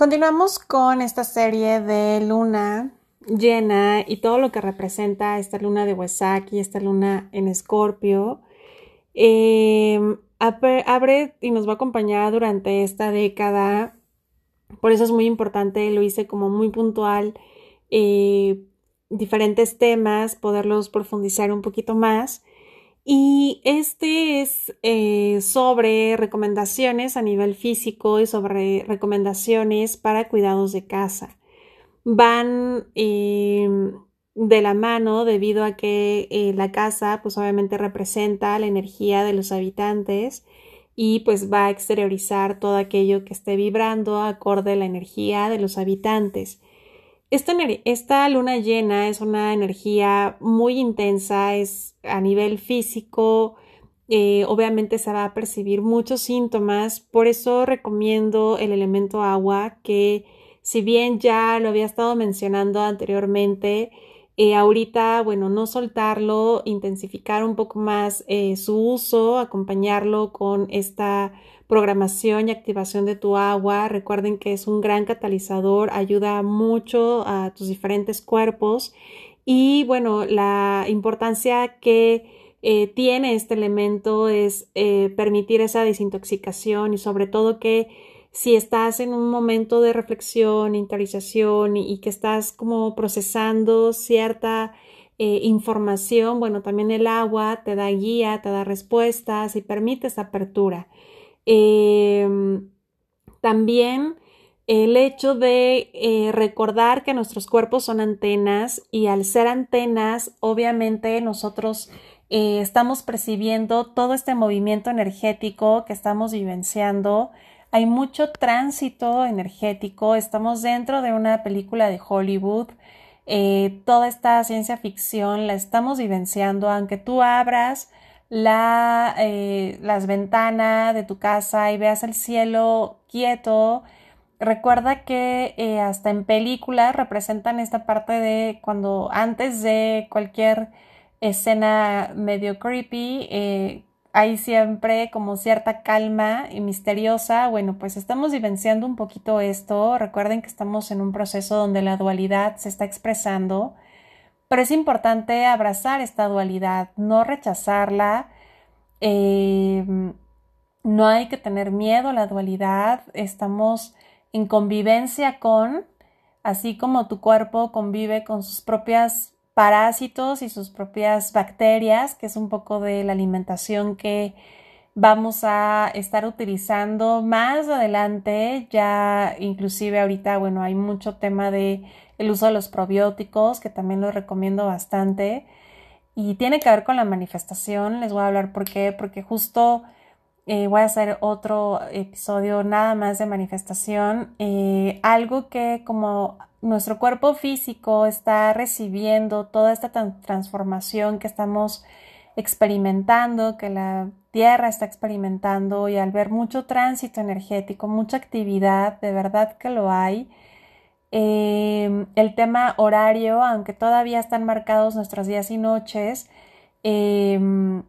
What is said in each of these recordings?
Continuamos con esta serie de luna llena y todo lo que representa esta luna de Wesaki, esta luna en Escorpio. Em, abre y nos va a acompañar durante esta década. Por eso es muy importante, lo hice como muy puntual, eh, diferentes temas, poderlos profundizar un poquito más. Y este es eh, sobre recomendaciones a nivel físico y sobre recomendaciones para cuidados de casa. Van em, de la mano debido a que eh, la casa pues obviamente representa la energía de los habitantes y pues va a exteriorizar todo aquello que esté vibrando acorde a la energía de los habitantes. Esta, luna llena es una energía muy intensa, es a nivel físico, eh, obviamente se va a percibir muchos síntomas, por eso recomiendo el elemento agua, que si bien ya lo había estado mencionando anteriormente, eh, ahorita, bueno, no soltarlo, intensificar un poco más eh, su uso, acompañarlo con esta programación y activación de tu agua. Recuerden que es un gran catalizador, ayuda mucho a tus diferentes cuerpos y bueno, la importancia que eh, tiene este elemento es eh, permitir esa desintoxicación y sobre todo que si estás en un momento de reflexión, interiorización y, que estás como procesando cierta eh, información, bueno, también el agua te da guía, te da respuestas y permite esa apertura. Em, también el hecho de eh, recordar que nuestros cuerpos son antenas y al ser antenas, obviamente nosotros eh, estamos percibiendo todo este movimiento energético que estamos vivenciando. Hay mucho tránsito energético, estamos dentro de una película de Hollywood. Eh, toda esta ciencia ficción la estamos vivenciando, aunque tú abras eh, las ventanas de tu casa y veas el cielo quieto, recuerda que eh, hasta en películas representan esta parte de cuando antes de cualquier escena medio creepy, eh, hay siempre como cierta calma y misteriosa. Bueno, pues estamos vivenciando un poquito esto. Recuerden que estamos en un proceso donde la dualidad se está expresando pero es importante abrazar esta dualidad, no rechazarla. Em, no hay que tener miedo a la dualidad. Estamos en convivencia con, así como tu cuerpo convive con sus propias parásitos y sus propias bacterias, que es un poco de la alimentación que vamos a estar utilizando más adelante. Ya inclusive ahorita, bueno, hay mucho tema de el uso de los probióticos, que también lo recomiendo bastante. Y tiene que ver con la manifestación, les voy a hablar por qué, porque justo eh, voy a hacer otro episodio nada más de manifestación, eh, algo que como nuestro cuerpo físico está recibiendo toda esta transformación que estamos experimentando, que la Tierra está experimentando y al ver mucho tránsito energético, mucha actividad, de verdad que lo hay, Em, el tema horario, aunque todavía están marcados nuestros días y noches, em,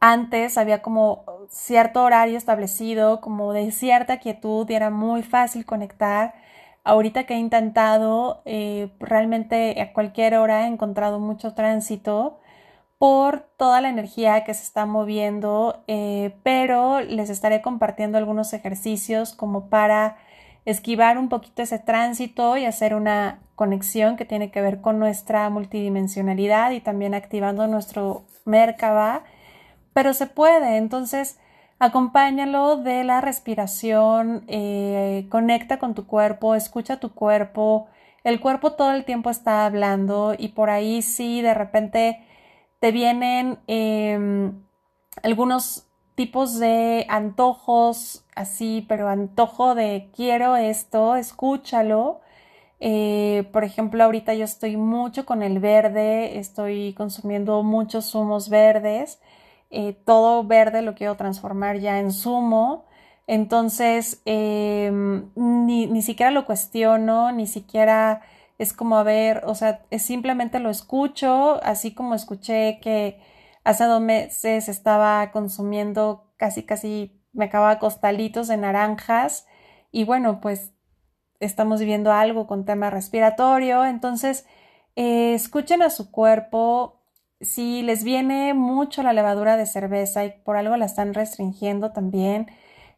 antes había como cierto horario establecido, como de cierta quietud y era muy fácil conectar. Ahorita que he intentado, eh, realmente a cualquier hora he encontrado mucho tránsito por toda la energía que se está moviendo, eh, pero les estaré compartiendo algunos ejercicios como para esquivar un poquito ese tránsito y hacer una conexión que tiene que ver con nuestra multidimensionalidad y también activando nuestro Merkaba, pero se puede, entonces acompáñalo de la respiración, eh, conecta con tu cuerpo, escucha tu cuerpo, el cuerpo todo el tiempo está hablando y por ahí sí de repente te vienen em, algunos tipos de antojos así, pero antojo de quiero esto, escúchalo. Eh, por ejemplo, ahorita yo estoy mucho con el verde, estoy consumiendo muchos zumos verdes, eh, todo verde lo quiero transformar ya en zumo. Entonces, em, ni, ni, siquiera lo cuestiono, ni siquiera es como a ver, o sea, simplemente lo escucho, así como escuché que Hace dos meses estaba consumiendo casi, casi, me acababa costalitos de naranjas y bueno, pues estamos viviendo algo con tema respiratorio. Entonces, eh, escuchen a su cuerpo. Si les viene mucho la levadura de cerveza y por algo la están restringiendo también,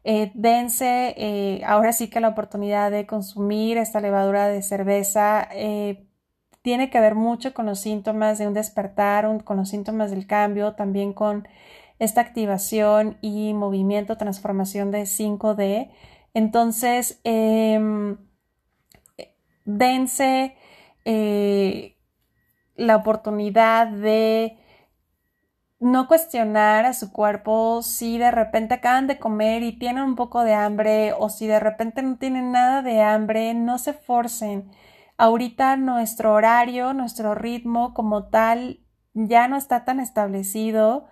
eh, dense eh, ahora sí que la oportunidad de consumir esta levadura de cerveza tiene que ver mucho con los síntomas de un despertar, con los síntomas del cambio, también con esta activación y movimiento, transformación de 5D. Entonces, em, dense eh, la oportunidad de no cuestionar a su cuerpo si de repente acaban de comer y tienen un poco de hambre o si de repente no tienen nada de hambre, no se forcen. Ahorita nuestro horario, nuestro ritmo como tal ya no está tan establecido,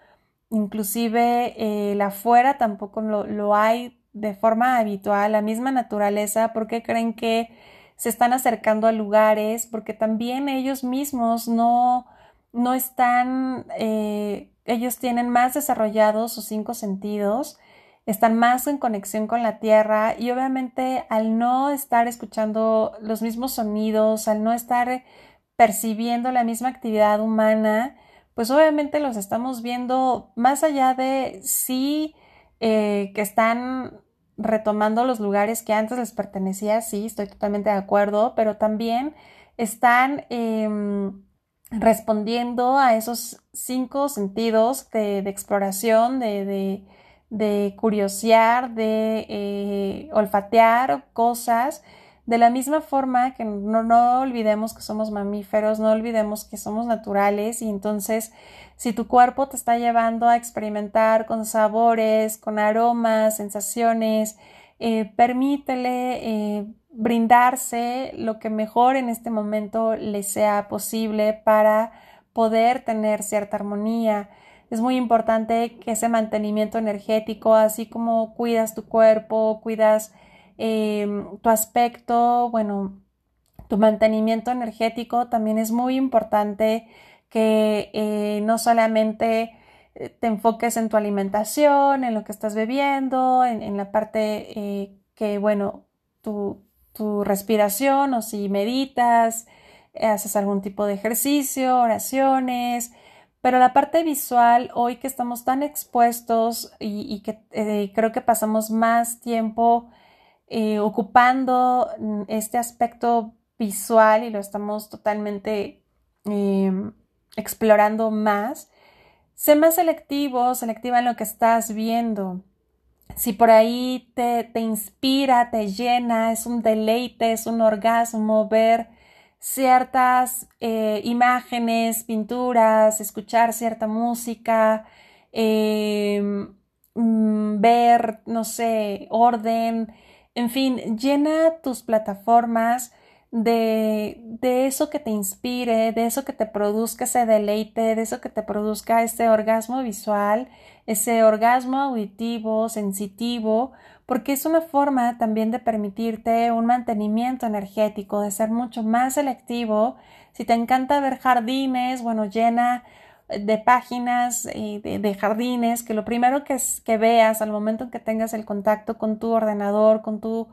inclusive eh, el afuera tampoco lo, lo hay de forma habitual, la misma naturaleza, porque creen que se están acercando a lugares, porque también ellos mismos no, no están, eh, ellos tienen más desarrollados sus cinco sentidos, están más en conexión con la tierra y obviamente al no estar escuchando los mismos sonidos, al no estar percibiendo la misma actividad humana, pues obviamente los estamos viendo más allá de sí eh, que están retomando los lugares que antes les pertenecía, sí, estoy totalmente de acuerdo, pero también están em, respondiendo a esos cinco sentidos de, exploración, de, de, curiosear, de eh, olfatear cosas, de la misma forma que no, no olvidemos que somos mamíferos, no olvidemos que somos naturales y entonces si tu cuerpo te está llevando a experimentar con sabores, con aromas, sensaciones, eh, permítele eh, brindarse lo que mejor en este momento le sea posible para poder tener cierta armonía. Es muy importante que ese mantenimiento energético, así como cuidas tu cuerpo, cuidas em, tu aspecto, bueno, tu mantenimiento energético también es muy importante que eh, no solamente eh, te enfoques en tu alimentación, en lo que estás bebiendo, en, la parte eh, que, bueno, tu, tu, respiración o si meditas, haces algún tipo de ejercicio, oraciones, pero la parte visual, hoy que estamos tan expuestos y, que creo que pasamos más tiempo ocupando mm, este aspecto visual y lo estamos totalmente em, explorando más, sé más selectivo, selectiva en lo que estás viendo. Si por ahí te, te inspira, te llena, es un deleite, es un orgasmo ver ciertas eh, imágenes, pinturas, escuchar cierta música, em, mm, ver, no sé, orden, en fin, llena tus plataformas de, de, eso que te inspire, de eso que te produzca ese deleite, de eso que te produzca ese orgasmo visual, ese orgasmo auditivo, sensitivo, porque es una forma también de permitirte un mantenimiento energético, de ser mucho más selectivo. Si te encanta ver jardines, bueno, llena de páginas de, de, jardines, que lo primero que, que veas al momento en que tengas el contacto con tu ordenador, con tu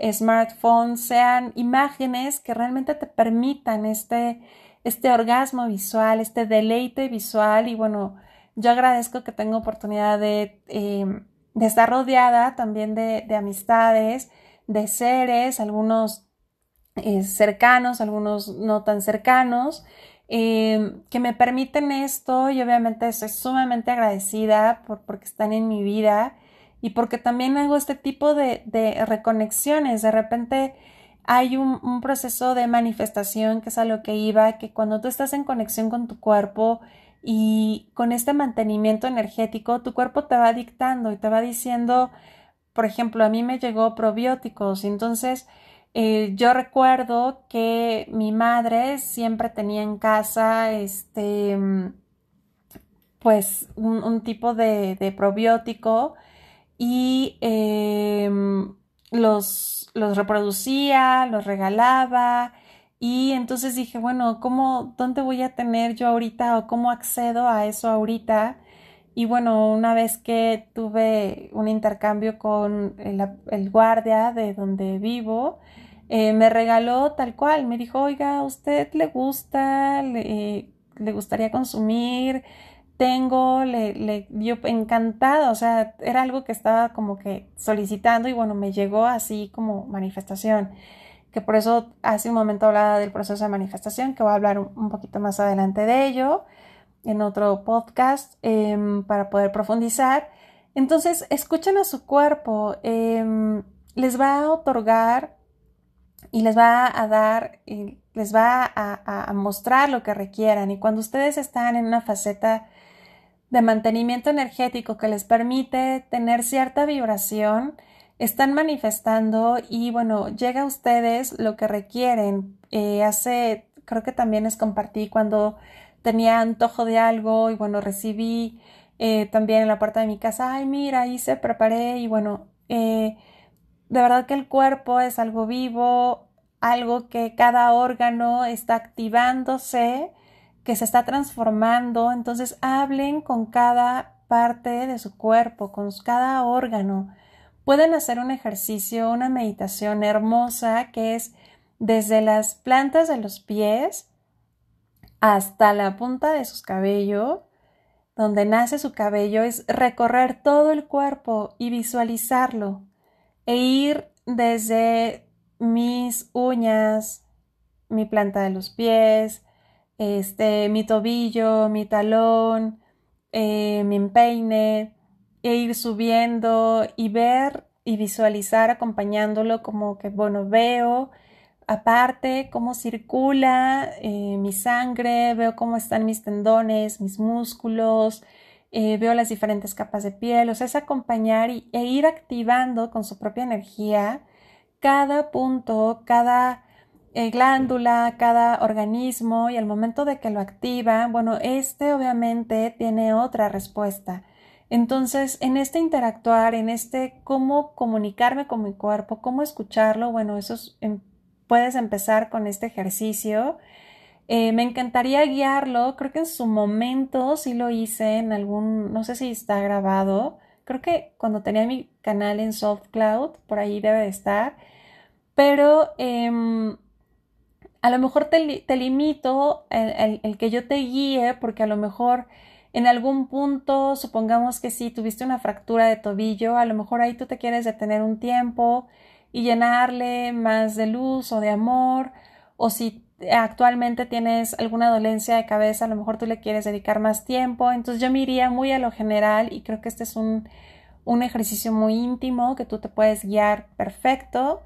smartphones sean imágenes que realmente te permitan este, este orgasmo visual, este deleite visual y bueno, yo agradezco que tengo oportunidad de, em, de estar rodeada también de, de, amistades, de seres, algunos eh, cercanos, algunos no tan cercanos, em, que me permiten esto y obviamente estoy sumamente agradecida por, porque están en mi vida y porque también hago este tipo de, reconexiones. De repente hay un, proceso de manifestación que es a lo que iba, que cuando tú estás en conexión con tu cuerpo y con este mantenimiento energético, tu cuerpo te va dictando y te va diciendo, por ejemplo, a mí me llegó probióticos entonces eh, yo recuerdo que mi madre siempre tenía en casa este pues un, tipo de, de probiótico y em, los, los reproducía, los regalaba y entonces dije, bueno, ¿cómo, dónde voy a tener yo ahorita o cómo accedo a eso ahorita? Y bueno, una vez que tuve un intercambio con el, el guardia de donde vivo, eh, me regaló tal cual, me dijo, oiga, ¿a usted le gusta, le, le gustaría consumir? Tengo, le, le dio encantada, o sea, era algo que estaba como que solicitando y bueno, me llegó así como manifestación, que por eso hace un momento hablaba del proceso de manifestación, que voy a hablar un, poquito más adelante de ello en otro podcast em, para poder profundizar. Entonces, escuchen a su cuerpo, em, les va a otorgar y les va a dar, y les va a, mostrar lo que requieran. Y cuando ustedes están en una faceta de mantenimiento energético que les permite tener cierta vibración, están manifestando y bueno, llega a ustedes lo que requieren. Eh, hace, creo que también les compartí cuando tenía antojo de algo y bueno, recibí eh, también en la puerta de mi casa, ay, mira, hice, preparé y bueno, eh, de verdad que el cuerpo es algo vivo, algo que cada órgano está activándose, que se está transformando. Entonces hablen con cada parte de su cuerpo, con cada órgano. Pueden hacer un ejercicio, una meditación hermosa que es desde las plantas de los pies hasta la punta de sus cabellos, donde nace su cabello, es recorrer todo el cuerpo y visualizarlo e ir desde mis uñas, mi planta de los pies, este, mi tobillo, mi talón, eh, mi empeine, e ir subiendo y ver y visualizar acompañándolo como que, bueno, veo aparte cómo circula eh, mi sangre, veo cómo están mis tendones, mis músculos, eh, veo las diferentes capas de piel, o sea, es acompañar y, e ir activando con su propia energía cada punto, cada eh, glándula, cada organismo y al momento de que lo activa, bueno, este obviamente tiene otra respuesta. Entonces, en este interactuar, en este cómo comunicarme con mi cuerpo, cómo escucharlo, bueno, eso em, puedes empezar con este ejercicio. Eh, me encantaría guiarlo, creo que en su momento sí lo hice en algún, no sé si está grabado, creo que cuando tenía mi canal en SoftCloud, por ahí debe de estar, pero em, a lo mejor te, limito el, el, que yo te guíe porque a lo mejor en algún punto, supongamos que si tuviste una fractura de tobillo, a lo mejor ahí tú te quieres detener un tiempo y llenarle más de luz o de amor, o si actualmente tienes alguna dolencia de cabeza, a lo mejor tú le quieres dedicar más tiempo. Entonces yo me iría muy a lo general y creo que este es un, un ejercicio muy íntimo que tú te puedes guiar perfecto.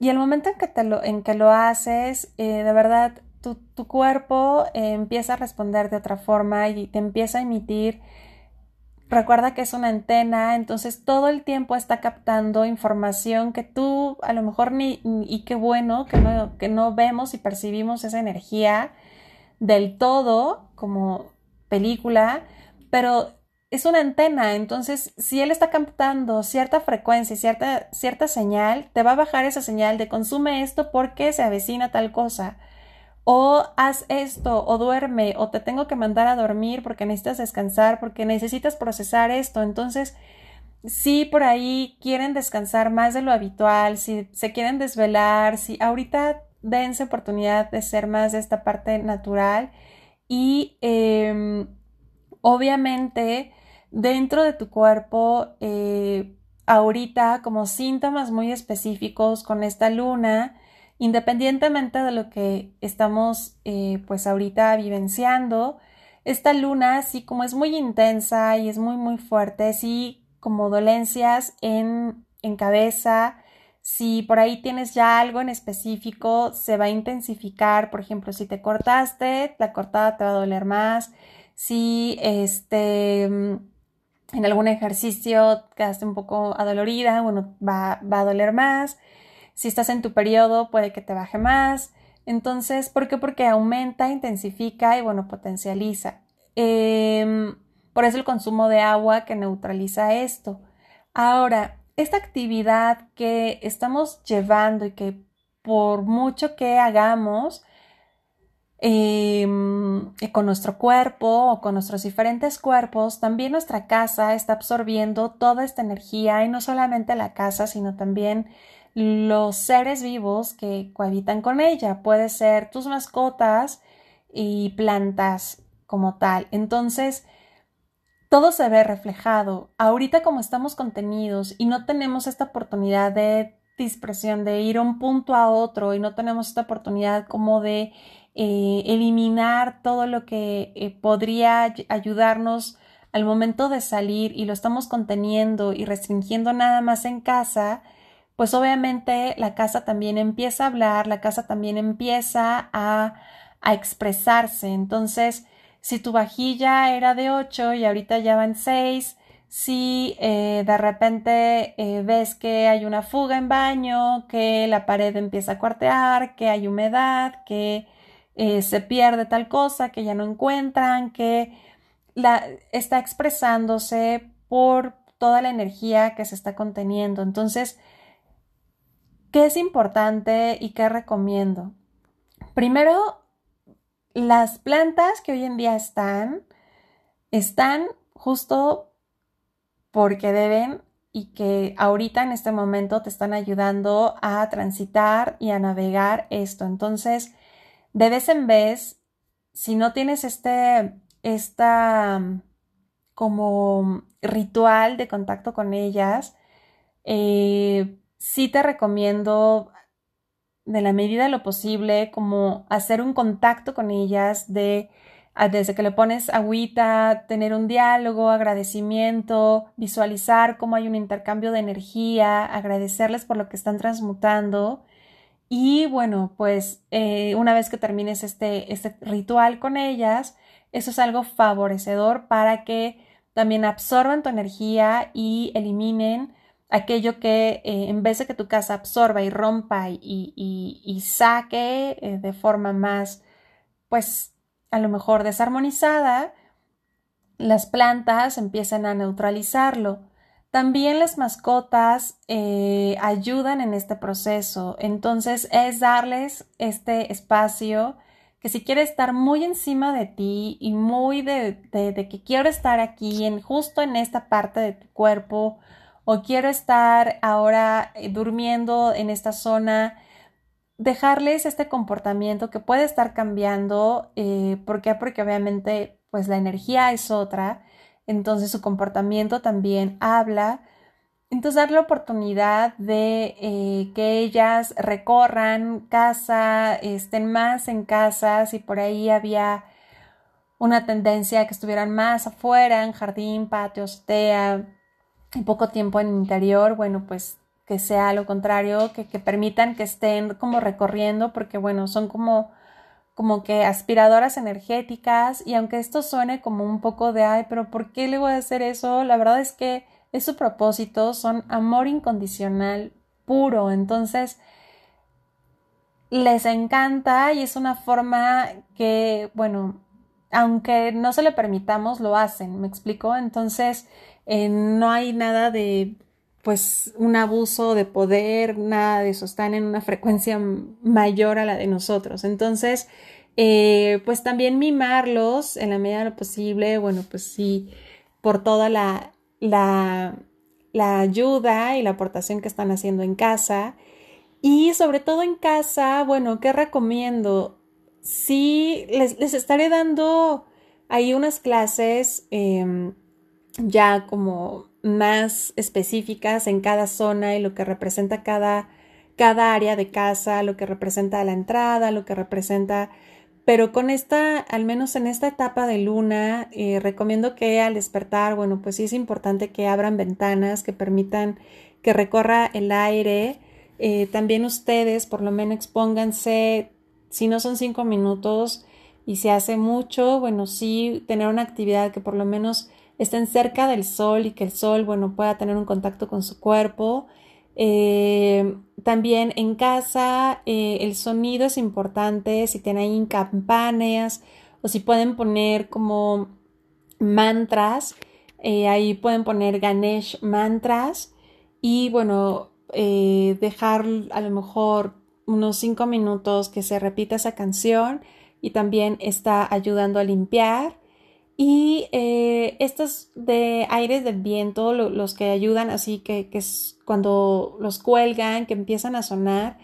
Y el momento en que, te lo, en que lo haces, eh, de verdad, tu, cuerpo eh, empieza a responder de otra forma y te empieza a emitir Recuerda que es una antena, entonces todo el tiempo está captando información que tú a lo mejor ni, y qué bueno que no, que no vemos y percibimos esa energía del todo como película, pero es una antena, entonces si él está captando cierta frecuencia, cierta, cierta señal, te va a bajar esa señal de consume esto porque se avecina tal cosa o haz esto, o duerme, o te tengo que mandar a dormir porque necesitas descansar, porque necesitas procesar esto. Entonces, si por ahí quieren descansar más de lo habitual, si se quieren desvelar, si ahorita dense oportunidad de ser más de esta parte natural y em, obviamente dentro de tu cuerpo, eh, ahorita como síntomas muy específicos con esta luna, independientemente de lo que estamos eh, pues ahorita vivenciando, esta luna sí como es muy intensa y es muy muy fuerte, sí como dolencias en, en cabeza, si por ahí tienes ya algo en específico, se va a intensificar, por ejemplo, si te cortaste, la cortada te va a doler más, si este en algún ejercicio quedaste un poco adolorida, bueno, va, va a doler más. Si estás en tu periodo, puede que te baje más. Entonces, ¿por qué? Porque aumenta, intensifica y, bueno, potencializa. Em, por eso el consumo de agua que neutraliza esto. Ahora, esta actividad que estamos llevando y que por mucho que hagamos em, con nuestro cuerpo o con nuestros diferentes cuerpos, también nuestra casa está absorbiendo toda esta energía y no solamente la casa, sino también los seres vivos que cohabitan con ella. Puede ser tus mascotas y plantas como tal. Entonces, todo se ve reflejado. Ahorita como estamos contenidos y no tenemos esta oportunidad de dispersión, de ir un punto a otro y no tenemos esta oportunidad como de eh, eliminar todo lo que eh, podría ayudarnos al momento de salir y lo estamos conteniendo y restringiendo nada más en casa, pues obviamente la casa también empieza a hablar, la casa también empieza a, a expresarse. Entonces, si tu vajilla era de 8 y ahorita ya van 6, si eh, de repente eh, ves que hay una fuga en baño, que la pared empieza a cuartear, que hay humedad, que eh, se pierde tal cosa, que ya no encuentran, que la, está expresándose por toda la energía que se está conteniendo. Entonces, ¿qué es importante y qué recomiendo? Primero, las plantas que hoy en día están, están justo porque deben y que ahorita en este momento te están ayudando a transitar y a navegar esto. Entonces, de vez en vez, si no tienes este, esta como ritual de contacto con ellas, eh, sí te recomiendo de la medida de lo posible como hacer un contacto con ellas de desde que le pones agüita, tener un diálogo, agradecimiento, visualizar cómo hay un intercambio de energía, agradecerles por lo que están transmutando. Y bueno, pues eh, una vez que termines este, este ritual con ellas, eso es algo favorecedor para que también absorban tu energía y eliminen aquello que eh, en vez de que tu casa absorba y rompa y, y, saque eh, de forma más, pues a lo mejor desarmonizada, las plantas empiezan a neutralizarlo. También las mascotas eh, ayudan en este proceso, entonces es darles este espacio que si quiere estar muy encima de ti y muy de, de, que quiero estar aquí, en, justo en esta parte de tu cuerpo, o quiero estar ahora eh, durmiendo en esta zona, dejarles este comportamiento que puede estar cambiando, eh, ¿por qué? Porque obviamente pues la energía es otra, entonces su comportamiento también habla. Entonces, dar la oportunidad de eh, que ellas recorran casa, estén más en casa, si por ahí había una tendencia a que estuvieran más afuera, en jardín, patio, azotea, y poco tiempo en interior, bueno, pues que sea lo contrario, que, permitan que estén como recorriendo, porque bueno, son como, como que aspiradoras energéticas y aunque esto suene como un poco de, ay, pero ¿por qué le voy a hacer eso? La verdad es que es su propósito, son amor incondicional puro, entonces les encanta y es una forma que, bueno, aunque no se le permitamos, lo hacen, ¿me explico? Entonces, eh, no hay nada de pues un abuso de poder, nada de eso, están en una frecuencia mayor a la de nosotros. Entonces, eh, pues también mimarlos en la medida de lo posible, bueno, pues sí, por toda la, la, ayuda y la aportación que están haciendo en casa. Y sobre todo en casa, bueno, ¿qué recomiendo? Sí, les, les estaré dando ahí unas clases em, ya como más específicas en cada zona y lo que representa cada, cada área de casa, lo que representa la entrada, lo que representa pero con esta, al menos en esta etapa de luna, eh, recomiendo que al despertar, bueno, pues sí es importante que abran ventanas, que permitan que recorra el aire. Eh, también ustedes, por lo menos, expónganse, si no son cinco minutos y se hace mucho, bueno, sí tener una actividad que por lo menos estén cerca del sol y que el sol, bueno, pueda tener un contacto con su cuerpo. Eh, también en casa eh, el sonido es importante, si tienen ahí campanas o si pueden poner como mantras, eh, ahí pueden poner Ganesh mantras y bueno, dejar a lo mejor unos cinco minutos que se repita esa canción y también está ayudando a limpiar Y eh, estos de aires del viento, los que ayudan así, que, que cuando los cuelgan, que empiezan a sonar,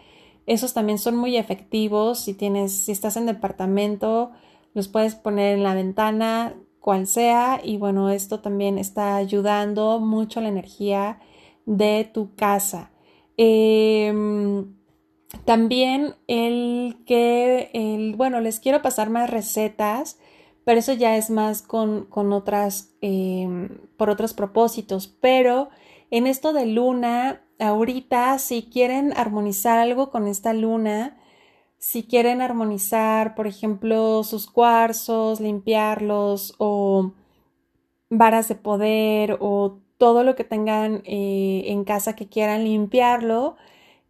esos también son muy efectivos. Si tienes, si estás en departamento, los puedes poner en la ventana, cual sea. Y bueno, esto también está ayudando mucho la energía de tu casa. Em, también el que, el, bueno, les quiero pasar más recetas, pero eso ya es más con, con otras, em, por otros propósitos. Pero en esto de luna, ahorita, si quieren armonizar algo con esta luna, si quieren armonizar, por ejemplo, sus cuarzos, limpiarlos o varas de poder o todo lo que tengan eh, en casa que quieran limpiarlo,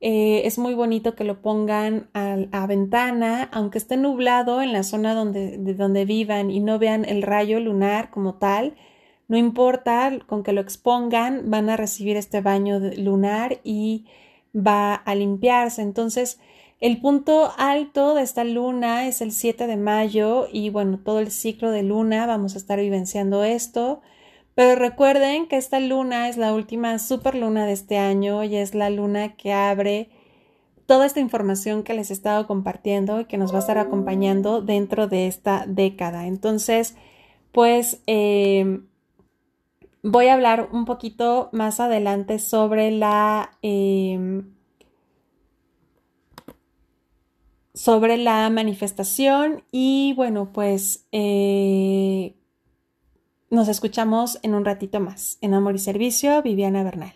eh, es muy bonito que lo pongan a, ventana, aunque esté nublado en la zona donde, de donde vivan y no vean el rayo lunar como tal, no importa, con que lo expongan, van a recibir este baño lunar y va a limpiarse. Entonces, el punto alto de esta luna es el 7 de mayo y bueno, todo el ciclo de luna vamos a estar vivenciando esto. Pero recuerden que esta luna es la última super luna de este año y es la luna que abre toda esta información que les he estado compartiendo y que nos va a estar acompañando dentro de esta década. Entonces, pues eh, voy a hablar un poquito más adelante sobre la em, sobre la manifestación y bueno pues eh, nos escuchamos en un ratito más. En Amor y Servicio Viviana Bernal